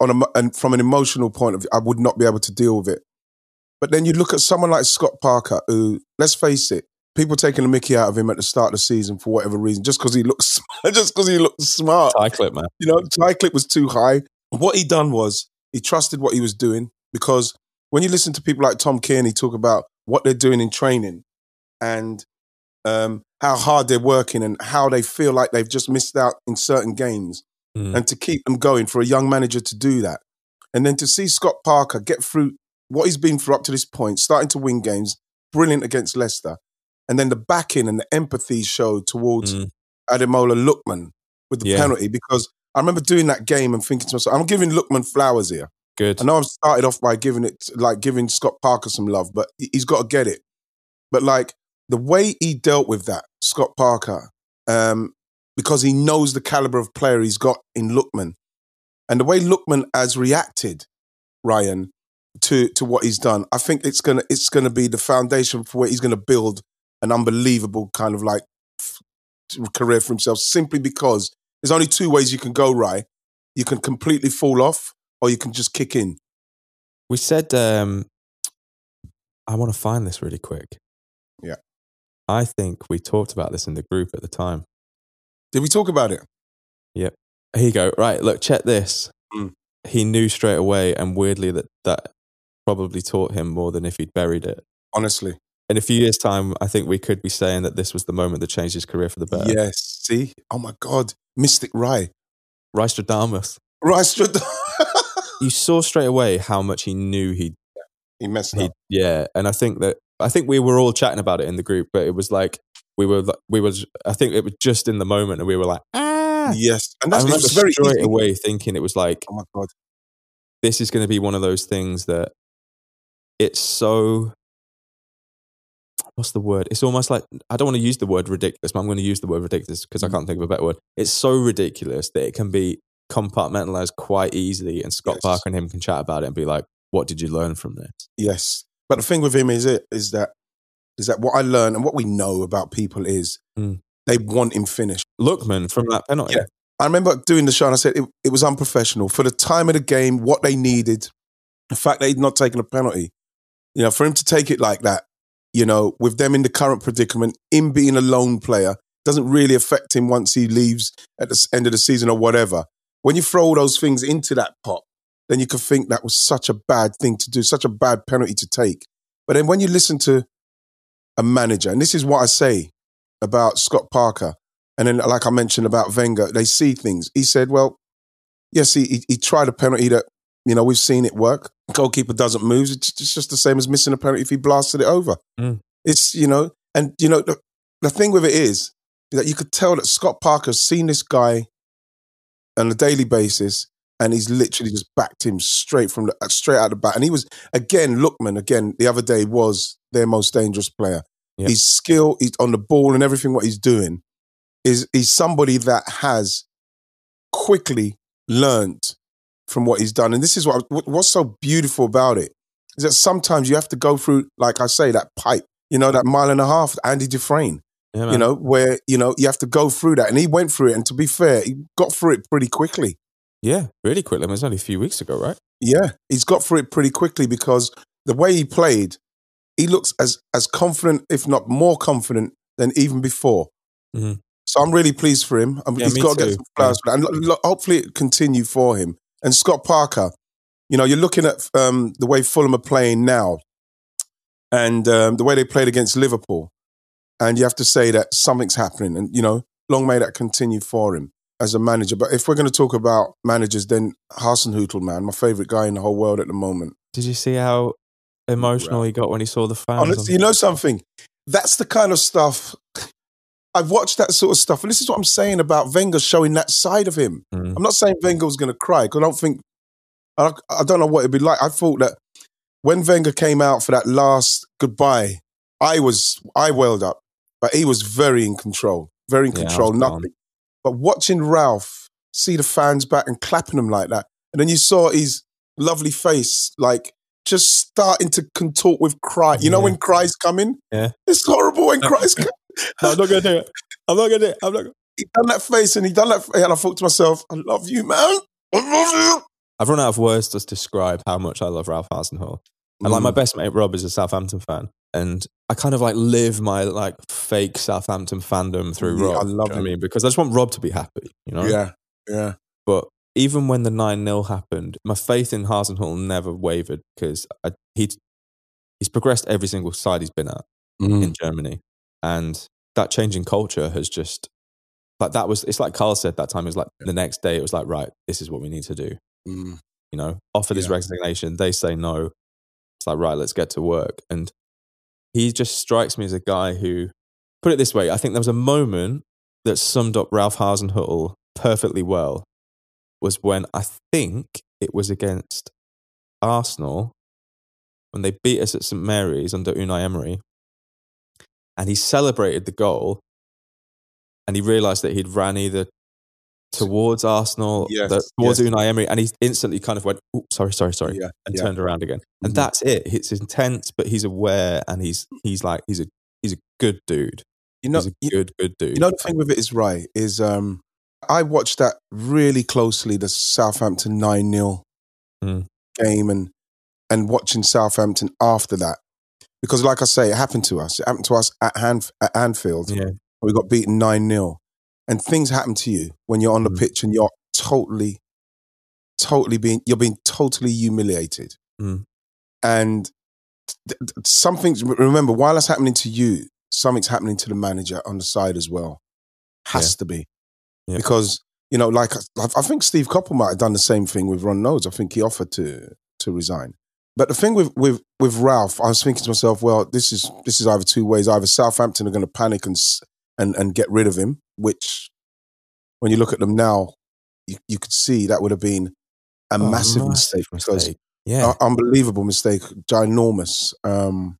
on a, and from an emotional point of view, I would not be able to deal with it. But then you look at someone like Scott Parker, who, let's face it, people taking the Mickey out of him at the start of the season for whatever reason, just because he looks, just because he looked smart. Tie clip, man. You know, tie clip was too high. What he done was he trusted what he was doing because when you listen to people like Tom Cairney talk about what they're doing in training and um, how hard they're working and how they feel like they've just missed out in certain games, Mm. and to keep them going for a young manager to do that, and then to see Scott Parker get through what he's been through up to this point, starting to win games, brilliant against Leicester, and then the backing and the empathy showed towards Mm. Ademola Lookman with the Yeah. penalty because I remember doing that game and thinking to myself, I'm giving Lookman flowers here. Good. I know I've started off by giving it like giving Scott Parker some love, but he- he's got to get it. But like the way he dealt with that, Scott Parker, um, because he knows the caliber of player he's got in Lookman, and the way Lookman has reacted, Ryan, to to what he's done, I think it's gonna it's gonna be the foundation for where he's gonna build an unbelievable kind of like career for himself. Simply because there's only two ways you can go, right? You can completely fall off, or you can just kick in. We said, um, I want to find this really quick. Yeah. I think we talked about this in the group at the time. Did we talk about it? Yep. Here you go. Right, look, check this. Mm. He knew straight away, and weirdly, that that probably taught him more than if he'd buried it. Honestly, In a few years' time, I think we could be saying that this was the moment that changed his career for the better. yes. See, oh my God, Mystic Rye, Rystradamus. Rye You saw straight away how much he knew he he messed he up. yeah and i think that i think we were all chatting about it in the group but it was like we were we was i think it was just in the moment and we were like ah Yes, and i that's remember very straight easy. away thinking it was like Oh my God, this is going to be one of those things that it's so what's the word it's almost like i don't want to use the word ridiculous but i'm going to use the word ridiculous because i Mm. can't think of a better word it's so ridiculous that it can be compartmentalized quite easily and scott Yes. parker and him can chat about it and be like what did you learn from this yes. But the thing with him is it is that is that what I learned and what we know about people is Mm. they want him finished. lookman from that penalty Yeah. I remember doing the show and I said it, it was unprofessional for the time of the game, what they needed, the fact that he'd not taken a penalty. You know, for him to take it like that, you know, with them in the current predicament, him being a lone player doesn't really affect him once he leaves at the end of the season or whatever. When you throw all those things into that pot, then you could think that was such a bad thing to do, such a bad penalty to take. But then when you listen to a manager, and this is what I say about Scott Parker, and then, like I mentioned about Wenger, they see things. He said, well, yes, he, he, he tried a penalty that, you know, we've seen it work. Goalkeeper doesn't move. It's, just the same as missing a penalty if he blasted it over. Mm. It's, you know, and, you know, the, the thing with it is that you could tell that Scott Parker's seen this guy on a daily basis and he's literally just backed him straight from the, uh, straight out the back. And he was, again, Lookman, again, the other day was their most dangerous player. His skill, he's on the ball and everything what he's doing is he's somebody that has quickly learned from what he's done. And this is what what- what's so beautiful about it is that sometimes you have to go through, like I say, that pipe, you know, that mile and a half, Andy Dufresne, Yeah, you know, where, you know, you have to go through that. And he went through it. And to be fair, he got through it pretty quickly. Yeah, really quickly. I mean, it was only a few weeks ago, right? Yeah, he's got through it pretty quickly because the way he played, he looks as as confident, if not more confident, than even before. Mhm. So I'm really pleased for him. Mean, Yeah, he's me got to too. get some flowers that, and hopefully it continue for him. And Scott Parker, you know, you're looking at um, the way Fulham are playing now, and um, the way they played against Liverpool, and you have to say that something's happening. And you know, long may that continue for him as a manager. But if we're going to talk about managers, then Hasenhüttl, man, my favorite guy in the whole world at the moment. Did you see how emotional he got when he saw the fans? Honestly, you know something? That's the kind of stuff. I've watched that sort of stuff, and this is what I'm saying about Wenger showing that side of him. Mm. I'm not saying Wenger was going to cry because I don't think I don't, I don't know what it'd be like. I thought that when Wenger came out for that last goodbye, I was I welled up, but he was very in control, very in Yeah, control. Nothing, gone. But watching Ralph see the fans back and clapping them like that, and then you saw his lovely face, like just starting to contort with cry. You know when cries coming? Yeah. It's horrible when cries come. No, I'm not gonna do it. I'm not gonna do it. I'm not. Gonna... He done that face and he done that, face, and I thought to myself, I love you, man. I love you. I've run out of words to describe how much I love Ralph Hasenhüttl. And like my Mm. best mate Rob is a Southampton fan, and I kind of like live my like fake Southampton fandom through Yeah, Rob. I do you love him. I mean, because I just want Rob to be happy, you know. Yeah, yeah. But even when the nine 0 happened, my faith in Hasenhüttl never wavered because I, he he's progressed every single side he's been at Mm. in Germany, and that change in culture has just like that was. It's like Carl said that time. It was like the next day. It was like right, this is what we need to do. Mm. You know, offer his Yeah. resignation. They say no. It's like right, let's get to work. And he just strikes me as a guy who, put it this way, I think there was a moment that summed up Ralph Hasenhüttl perfectly well. Was when I think it was against Arsenal when they beat us at St Mary's under Unai Emery, and he celebrated the goal, and he realised that he'd ran either towards Arsenal, Yes, the- towards yes. Unai Emery, and he instantly kind of went, "Ooh, sorry, sorry, sorry," Yeah, and yeah. turned around again. And Mhm. that's it. It's intense, but he's aware, and he's he's like he's a he's a good dude. You know, he's a you, good good dude. you know the thing with it is right is um I watched that really closely the Southampton 9-0 Mm. game and and watching Southampton after that because like I say it happened to us. It happened to us at Hand, at Anfield. Yeah, we got beaten 9-0 and things happen to you when you're on the Mm. pitch and you're totally totally being you're being totally humiliated. Mm. and th- th- something's remember while that's happening to you something's happening to the manager on the side as well. Has Yeah. to be. Yeah. because you know like I, I think Steve Coppell might have done the same thing with Ron Noades I think he offered to to resign but the thing with with with Ralph I was thinking to myself well this is this is either two ways either Southampton are going to panic and and and get rid of him which when you look at them now you, you could see that would have been a Oh, massive, mistake because mistake. Yeah, unbelievable mistake, ginormous. Um,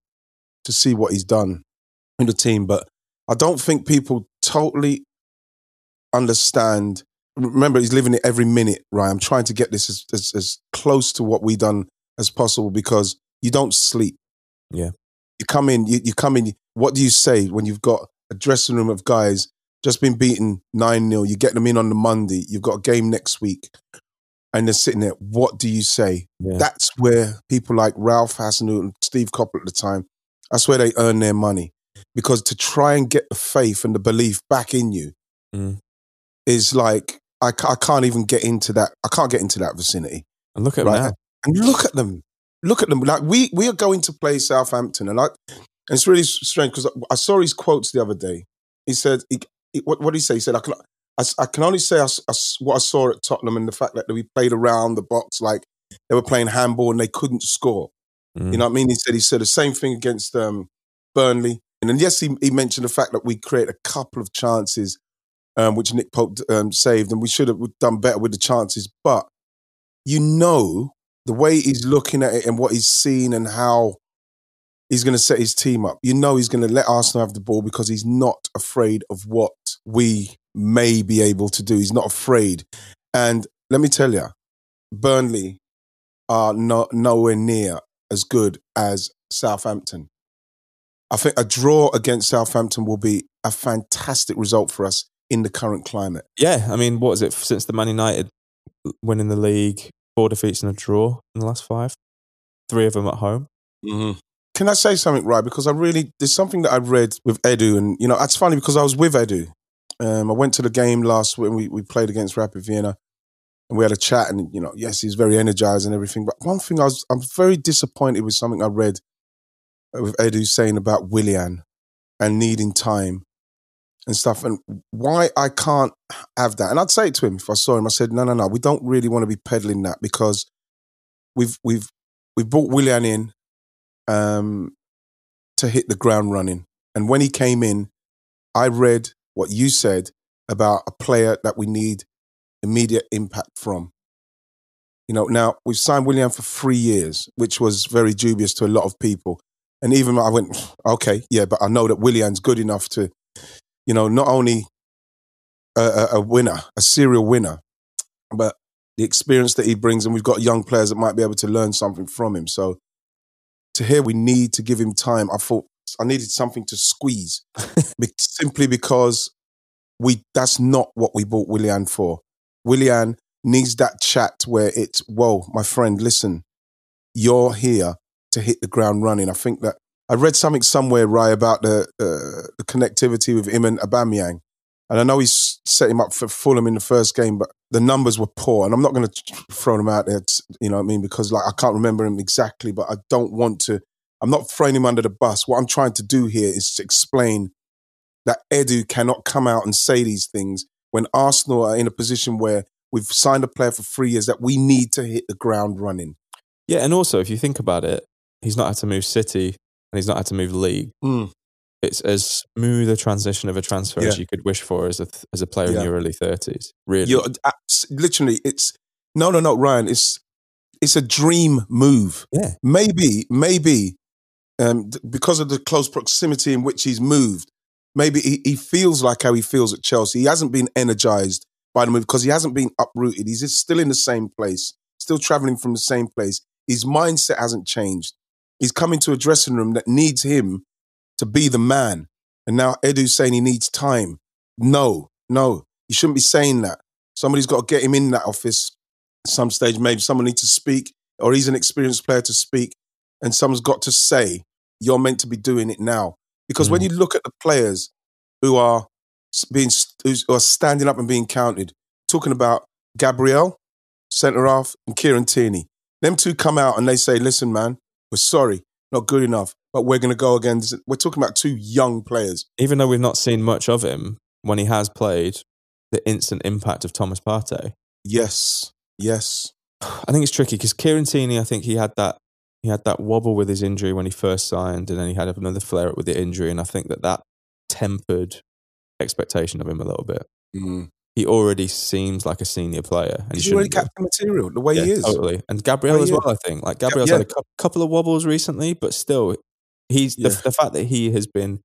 to see what he's done in the team, but I don't think people totally understand. Remember, he's living it every minute, right? I'm trying to get this as, as, as close to what we done as possible because you don't sleep. Yeah. You come in, you, you come in. What do you say when you've got a dressing room of guys just been beaten 9 0? You get them in on the Monday, you've got a game next week, and they're sitting there. What do you say? yeah. That's where people like Ralph Hasenhüttl and Steve Coppell at the time, that's where they earn their money. Because to try and get the faith and the belief back in you Mm. is like, I, I can't even get into that. I can't get into that vicinity. and look at Right. now. And look at them. Look at them. Like we, we are going to play Southampton. And I, and it's really strange because I saw his quotes the other day. He said, he, he- what, what did he say? He said, I can, I, I can only say I I what I saw at Tottenham and the fact that we played around the box like they were playing handball and they couldn't score. Mm. You know what I mean? He said he said the same thing against um, Burnley. And then yes, he, he mentioned the fact that we created a couple of chances, um, which Nick Pope um, saved, and we should have done better with the chances. But you know the way he's looking at it and what he's seen and how he's going to set his team up. You know he's going to let Arsenal have the ball because he's not afraid of what we may be able to do. He's not afraid. And let me tell you, Burnley are nowhere near as good as Southampton. I think a draw against Southampton will be a fantastic result for us in the current climate. Yeah, I mean, what is it since the Man United winning the league, four defeats and a draw in the last five, three of them at home. Can I say something, right? Because I really, there's something that I read with Edu, and you know, that's funny because I was with Edu. Um, I went to the game last when we, we played against Rapid Vienna, and we had a chat. And you know, yes, he's very energized and everything. But one thing I was, I'm very disappointed with something I read with Edu saying about Willian and needing time and stuff, and why I can't have that. And I'd say it to him if I saw him. I said, no, no, no, we don't really want to be peddling that because we've we've we've brought Willian in um, to hit the ground running. And when he came in, I read what you said about a player that we need immediate impact from. You know, now we've signed Willian for three years, which was very dubious to a lot of people. And even I went, okay, yeah, but I know that Willian's good enough to, you know, not only a, a winner, a serial winner, but the experience that he brings, and we've got young players that might be able to learn something from him. So to hear we need to give him time, I thought I needed something to squeeze, simply because we that's not what we bought Willian for. Willian needs that chat where it's, whoa, my friend, listen, you're here to hit the ground running. I think that I read something somewhere, right, about the uh, the connectivity with him and Aubameyang. And I know he's set him up for Fulham in the first game, but the numbers were poor. And I'm not going to throw them out there, you know what I mean? Because like I can't remember him exactly, but I don't want to. I'm not throwing him under the bus. What I'm trying to do here is to explain that Edu cannot come out and say these things when Arsenal are in a position where we've signed a player for three years that we need to hit the ground running. Yeah, and also if you think about it, he's not had to move City and he's not had to move league. Mm. It's as smooth a transition of a transfer as you could wish for as a as a player Yeah. in your early thirties. Really, You're abs- literally, it's no, no, no, Ryan. It's it's a dream move. yeah, Maybe, maybe um, th- because of the close proximity in which he's moved, maybe he, he feels like how he feels at Chelsea. He hasn't been energized by the move because he hasn't been uprooted. He's just still in the same place, still traveling from the same place. His mindset hasn't changed. He's come into a dressing room that needs him to be the man. And now Edu's saying he needs time. No, no, you shouldn't be saying that. Somebody's got to get him in that office at some stage. Maybe someone needs to speak, or he's an experienced player to speak, and someone's got to say, you're meant to be doing it now. Because when mm. you look at the players who are being who are standing up and being counted, talking about Gabriel, centre half, and Kieran Tierney, them two come out and they say, "Listen, man, we're sorry, not good enough, but we're going to go again." We're talking about two young players. even though we've not seen much of him when he has played, the instant impact of Thomas Partey. Yes, yes, I think it's tricky because Kieran I think he had that he had that wobble with his injury when he first signed, and then he had another flare up with the injury, and I think that that tempered expectation of him a little bit. mm. He already seems like a senior player, and he he's already captain material the way he is. totally. And Gabriel as yeah. well. I think like Gabriel's yeah. had a cou- couple of wobbles recently, but still, he's the, Yeah. the fact that he has been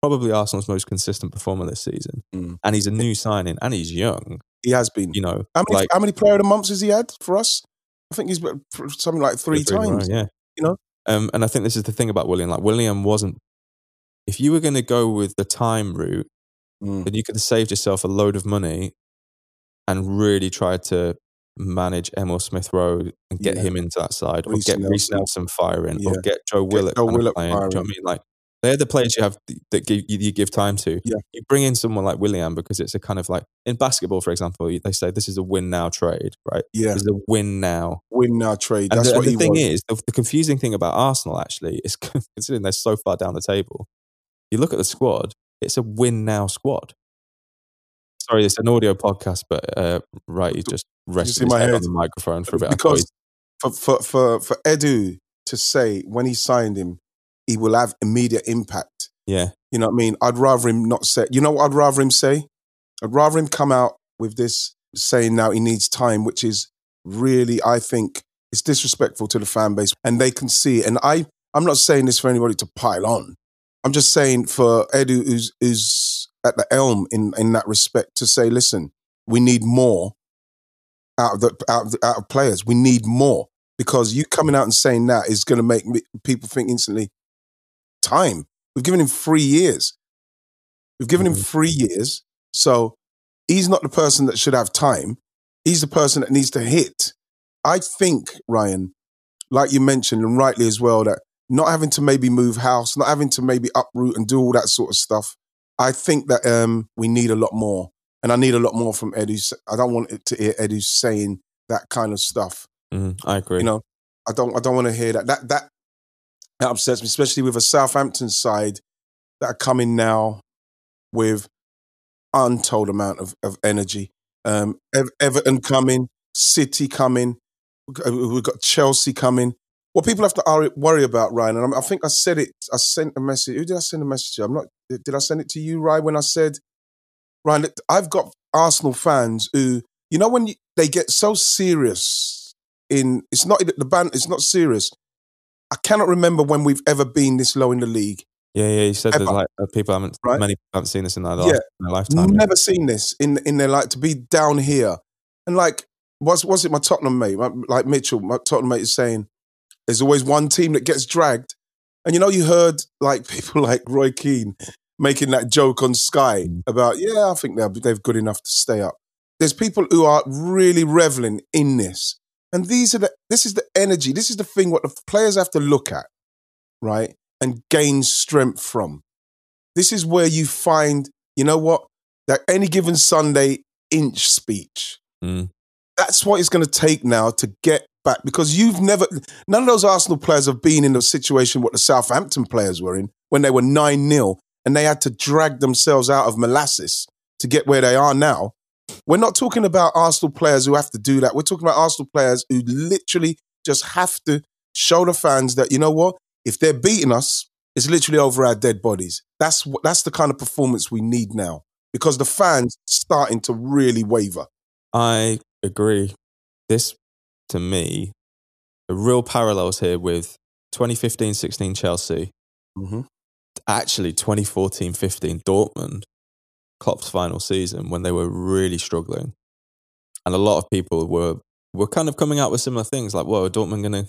probably Arsenal's most consistent performer this season, Mm. and he's a new signing, and he's young. He has been. You know, How many like how many player of the months has he had for us? I think he's been something like three, row, times. yeah. you know? Um, and I think this is the thing about Willian. Like Willian wasn't. If you were going to go with the time route, Mm. then you could have saved yourself a load of money, and really tried to manage Emile Smith Rowe and get Yeah. him into that side, or Reiss get Reiss Nelson. Firing, Yeah. or get Joe Willock, Joe kind of Willock playing. Do you know what I mean? Like they're the players you have that give, you, you give time to. Yeah. You bring in someone like Willian because it's a kind of like in basketball, for example, they say this is a win now trade, right? Yeah, This is a win now win now trade. and That's the, what the thing was. is, the, the confusing thing about Arsenal actually is considering they're so far down the table. You look at the squad; it's a win now squad. Sorry, it's an audio podcast, but uh, right, you just rested his my head on the microphone for a bit. Because for, for for for Edu to say when he signed him, he will have immediate impact. yeah, You know what I mean? I'd rather him not say. You know what I'd rather him say? I'd rather him come out with this saying now he needs time, which is really, I think, it's disrespectful to the fan base, and they can see. it. And I, I'm not saying this for anybody to pile on. I'm just saying for Edu, who's who's at the elm in in that respect, to say, listen, we need more out of the out of, the, out of players. We need more because you coming out and saying that is going to make me, people think instantly. Time. We've given him three years. We've given him mm-hmm. three years. So he's not the person that should have time. He's the person that needs to hit. I think, Ryan, like you mentioned, and rightly as well, that not having to maybe move house, not having to maybe uproot and do all that sort of stuff. I think that um, we need a lot more. And I need a lot more from Edu. I don't want it to hear Edu saying that kind of stuff. Mhm, I agree. You know, I don't I don't want to hear that. That that that upsets me, especially with a Southampton side that are coming now with untold amount of, of energy. Um, Ev- Everton coming, City coming, we've got Chelsea coming. What people have to worry about, Ryan, and I'm- think I said it. I sent a message. Who did I send a message to? I'm not. Did I send it to you, Ryan? When I said, Ryan, I've got Arsenal fans who, you know, when you, they get so serious in, it's not the band. It's not serious. I cannot remember when we've ever been this low in the league. Yeah, yeah. You said there's like uh, people haven't, Right? many people haven't seen this in their, Yeah. life, in their lifetime. yeah. Never seen this in in their like to be down here and like was was it my Tottenham mate my, like Mitchell my Tottenham mate is saying there's always one team that gets dragged and you know you heard like people like Roy Keane making that joke on Sky Mm. about yeah I think they're they're good enough to stay up. There's people who are really reveling in this and these are the this is the energy this is the thing what the players have to look at right and gain strength from. This is where you find you know what that any given Sunday inch speech. Mm. That's what it's going to take now to get back because you've never, none of those Arsenal players have been in the situation what the Southampton players were in when they were 9 0 and they had to drag themselves out of molasses to get where they are now. We're not talking about Arsenal players who have to do that. We're talking about Arsenal players who literally just have to show the fans that, you know what, if they're beating us, it's literally over our dead bodies. That's what that's the kind of performance we need now because the fans starting to really waver. I agree. This, to me, the real parallels here with 2015 16 Chelsea, Mm-hmm. actually 2014 15 Dortmund, Klopp's final season when they were really struggling. And a lot of people were were kind of coming out with similar things like, whoa, are Dortmund going to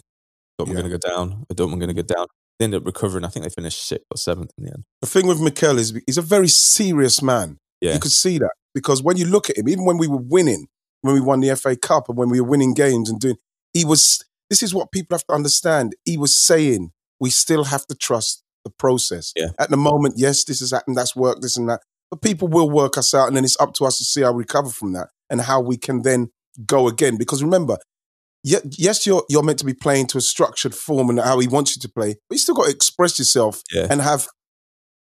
Dortmund Yeah. going to go down? Are Dortmund going to go down? They ended up recovering. I think they finished sixth or seventh in the end. The thing with Mikel is he's a very serious man. Yeah. You could see that because when you look at him, even when we were winning, when we won the FA Cup and when we were winning games and doing, he was. This is what people have to understand. He was saying we still have to trust the process. Yeah. At the moment, yes, this has happened, that's work, this and that, but people will work us out, and then it's up to us to see how we recover from that and how we can then go again. Because remember, yes, you're you're meant to be playing to a structured form and how he wants you to play, but you still got to express yourself Yeah. and have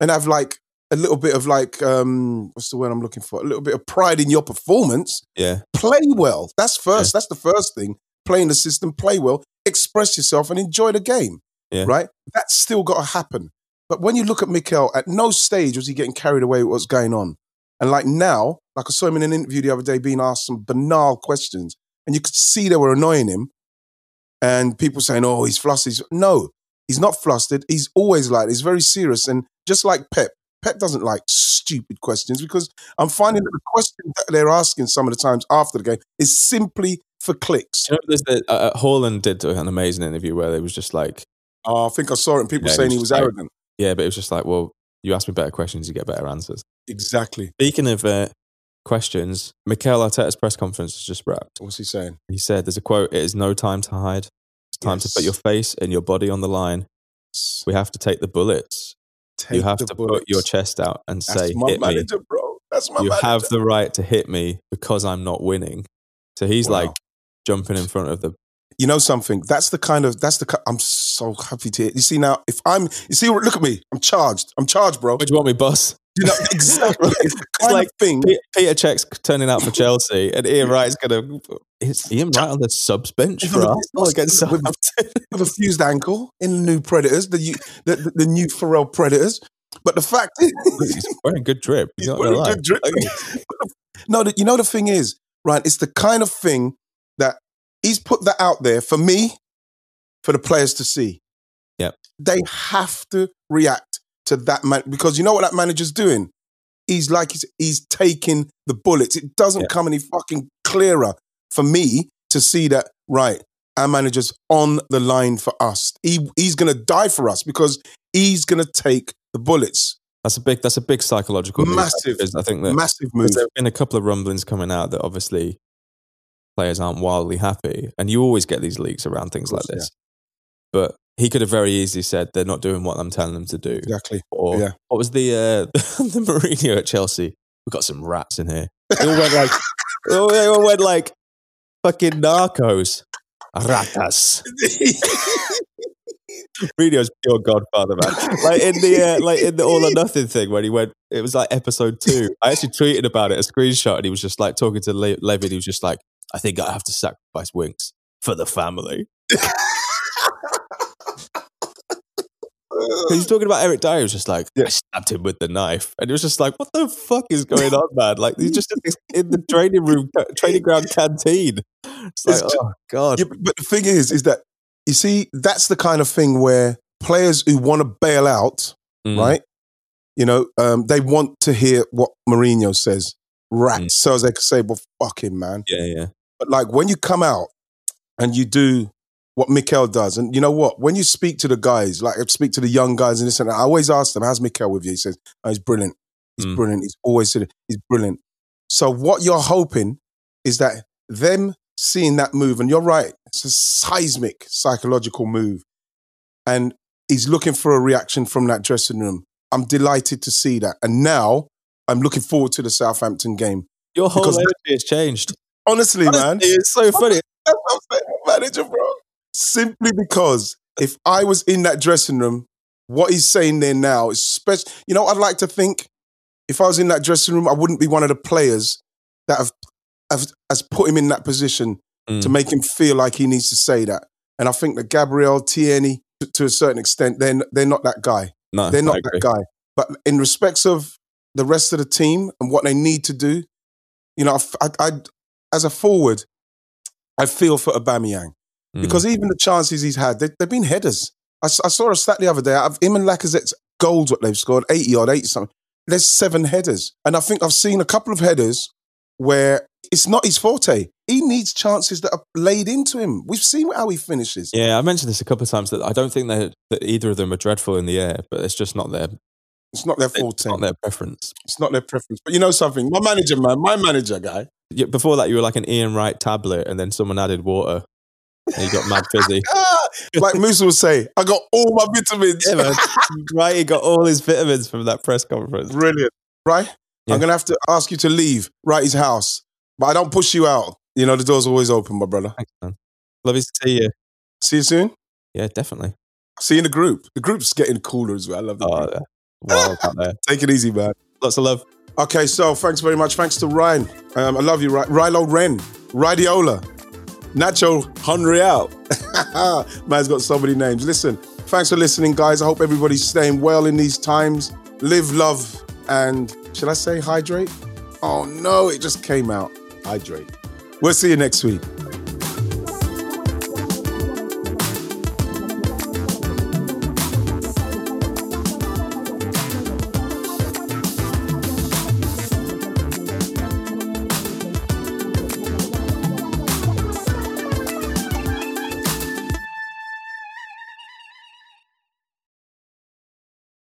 and have like a little bit of like um what's the word I'm looking for? A little bit of pride in your performance. Yeah. Play well. That's first. That's the first thing. Play in the system, play well, express yourself and enjoy the game. Yeah. Right? That's still got to happen. But when you look at Mikel, at no stage was he getting carried away with what's going on. And like now, like I saw him in an interview the other day being asked some banal questions, and you could see they were annoying him. And people saying, oh, he's flustered. No, he's not flustered. He's always like, he's very serious. And just like Pep, Pep doesn't like stupid questions because I'm finding that the questions that they're asking some of the times after the game is simply for clicks. You know, the, uh, uh, Haaland did an amazing interview where they was just like, Oh, I think I saw it and people Yeah, saying he he was was like- arrogant. yeah, but it was just like, well, you ask me better questions, you get better answers. Exactly. Speaking of uh, questions, Mikel Arteta's press conference was just wrapped. What's he saying? He said, "There's a quote: It is no time to hide. It's time to put your face and your body on the line. We have to take the bullets. Take you have to bullets. put your chest out and That's say, my hit me. bro. That's my You manager. have the right to hit me because I'm not winning." So he's Wow. like jumping in front of the. you know something? That's the kind of that's the. I'm so happy to hear. You see now, if I'm, you see, look at me. I'm charged. I'm charged, bro. What do you want me, boss? You know exactly. It's kind like of thing. Pe- Peter Čech's turning out for Chelsea, and Ian Wright's gonna. Is Ian Wright on the subs bench for Arsenal against with- Southampton? with a fused ankle in the new Predators, the, the, the, the new Pharrell Predators. But the fact is, He's wearing a good drip. He's not wearing gonna a lie. good drip. no, the, you know the thing is, right? It's the kind of thing that he's put that out there for me, for the players to see. Yep. They have to react to that man because you know what that manager's doing. He's like he's, he's taking the bullets. It doesn't Yeah. come any fucking clearer for me to see that. Right, our manager's on the line for us. He he's gonna die for us because he's gonna take the bullets. That's a big. That's a big psychological Massive. because I think that Massive move. Because there have been a couple of rumblings coming out that obviously players aren't wildly happy, and you always get these leaks around things like this. But he could have very easily said they're not doing what I'm telling them to do. Exactly. Or Yeah. what was the uh, the Mourinho at Chelsea? We've got some rats in here. They all went like they all, they all went like fucking narcos. Ratas. Mourinho's pure godfather, man. Like in the uh, like in the all or nothing thing when he went, it was like episode two. I actually tweeted about it, a screenshot, and he was just like talking to Le- Levin. He was just like, "I think I have to sacrifice Winks for the family." He's talking about Eric Dier. He was just like, Yeah. I stabbed him with the knife, and it was just like, "What the fuck is going on, man?" Like he's just in, the training room, training ground canteen. It's like, It's ju- oh god, Yeah, but- the thing is, is that you see, that's the kind of thing where players who want to bail out Mm. right? You know, um, they want to hear what Mourinho says. Rats, Mm. so as they can say, well, fuck him, man. Yeah, yeah. But like when you come out and you do what Mikel does, and you know what? When you speak to the guys, like I speak to the young guys and this and that, I always ask them, how's Mikel with you? He says, oh, he's brilliant. He's Mm. brilliant. He's always said. He's brilliant. So what you're hoping is that them seeing that move, and you're right, it's a seismic psychological move. And he's looking for a reaction from that dressing room. I'm delighted to see that. And now I'm looking forward to the Southampton game. Your whole energy has changed. Honestly, man. It's so funny. That's what I'm saying, manager, bro. Simply because if I was in that dressing room, what he's saying there now is special. You know, I'd like to think if I was in that dressing room, I wouldn't be one of the players that have, have has put him in that position Mm. to make him feel like he needs to say that. And I think that Gabriel Tierney, to, to a certain extent, they're, they're not that guy. No, They're not that guy. But in respects of the rest of the team and what they need to do, you know, I, I, as a forward, I feel for Aubameyang Mm. because even the chances he's had, they, they've been headers. I saw a stat the other day. I've, him and Lacazette's goals, what they've scored, 80 odd, 80 something. There's seven headers. And I think I've seen a couple of headers where it's not his forte. He needs chances that are laid into him. We've seen how he finishes. Yeah, I mentioned this a couple of times that I don't think that that either of them are dreadful in the air, but it's just not their It's not their it's forte. not their preference. It's not their preference. But you know something? My manager, man, my manager guy, Yeah, Before that, you were like an Ian Wright tablet, and then someone added water, and you got mad fizzy. Ah, like Musa would say, I got all my vitamins. yeah, man. Right, he got all his vitamins from that press conference. Brilliant. Right? Yeah. I'm going to have to ask you to leave Wrighty's house, but I don't push you out. You know, the door's always open, my brother. Thanks, man. Love you to see you. See you soon. Yeah, definitely. See you in the group. The group's getting cooler as well. I love the Oh, yeah. Wild out there. Take it easy, man. Lots of love. Okay, so thanks very much. Thanks to Ryan. Um, I love you, Rilo Ren, Radiola, Nacho Monreal. Man's got so many names. Listen, thanks for listening, guys. I hope everybody's staying well in these times. Live, love, and should I say hydrate? Oh no, it just came out. Hydrate. We'll see you next week.